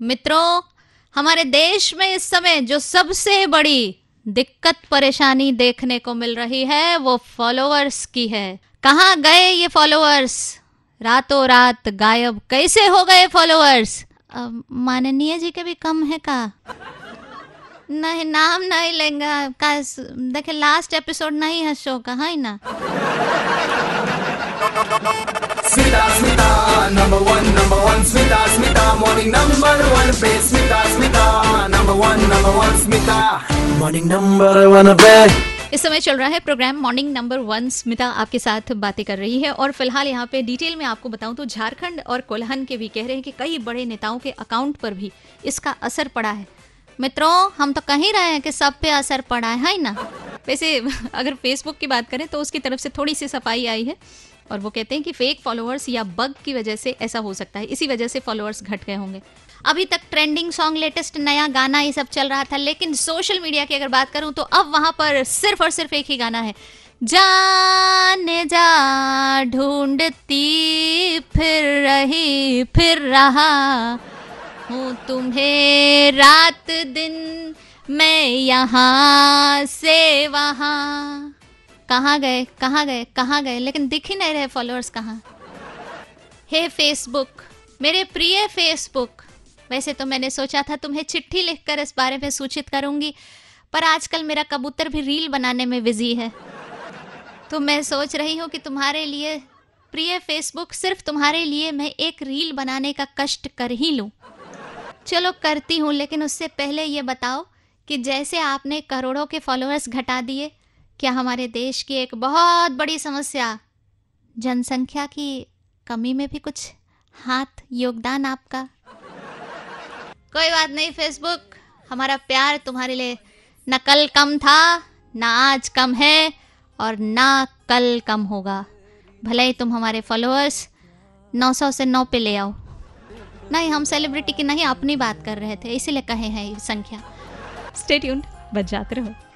मित्रों हमारे देश में इस समय जो सबसे बड़ी दिक्कत परेशानी देखने को मिल रही है वो फॉलोअर्स की है। कहाँ गए ये फॉलोअर्स रातों रात गायब कैसे हो गए फॉलोअर्स माननीय जी के भी कम है का? नहीं नाम नहीं लेंगे। का देखे लास्ट एपिसोड नहीं है शो का है ना? Number one, number one, Smita, Smita, morning number one, पे Smita, Smita, number one, number one, Smita, morning number one, पे इस समय चल रहा है programme morning number one Smita आपके साथ बातें कर रही है और फ़िलहाल यहाँ पे डिटेल में आपको बताऊँ तो झारखंड और कोल्हन के भी कह रहे हैं कि कई बड़े नेताओं के अकाउंट पर भी इसका असर पड़ा है। मित्रों हम तो कह ही रहे हैं कि सब पे असर पड़ा है, है ना? वैसे अगर फेसबुक की बात करें तो उसकी तरफ़ से थोड़ी सी सफ़ाई आई है। और वो कहते हैं कि फेक फॉलोअर्स या बग की वजह से ऐसा हो सकता है। इसी वजह से फॉलोअर्स घट गए होंगे। अभी तक ट्रेंडिंग सॉन्ग लेटेस्ट नया गाना ये सब चल रहा था, लेकिन सोशल मीडिया की अगर बात करूँ तो अब वहाँ पर सिर्फ़ और सिर्फ़ एक ही गाना है। जाने जा, ढूंढती, फिर रही, फिर रहा। हूँ तुम्हें रात दिन, मैं यहाँ से वहाँ। कहाँ गए कहाँ गए कहाँ गए, लेकिन दिख ही नहीं रहे फॉलोअर्स कहाँ। हे फेसबुक मेरे प्रिय फेसबुक वैसे तो मैंने सोचा था तुम्हें चिट्ठी लिखकर इस बारे में सूचित करूँगी, पर आजकल मेरा कबूतर भी रील बनाने में बिज़ी है। तो मैं सोच रही हूँ कि तुम्हारे लिए, प्रिय फेसबुक सिर्फ़ तुम्हारे लिए मैं एक रील बनाने का कष्ट कर ही लूँ। चलो करती हूँ, लेकिन उससे पहले ये बताओ कि जैसे आपने करोड़ों के फॉलोअर्स घटा दिए क्या हमारे देश की एक बहुत बड़ी समस्या जनसंख्या की कमी में भी कुछ हाथ योगदान आपका? कोई बात नहीं फेसबुक हमारा प्यार तुम्हारे लिए न कल कम था, ना आज कम है और ना कल कम होगा। भले ही तुम हमारे फॉलोअर्स 900 से 9 पे ले आओ। नहीं, हम सेलिब्रिटी की नहीं, अपनी बात कर रहे थे, इसीलिए कहे हैं ये संख्या। स्टेट्यून बच जाते रहो।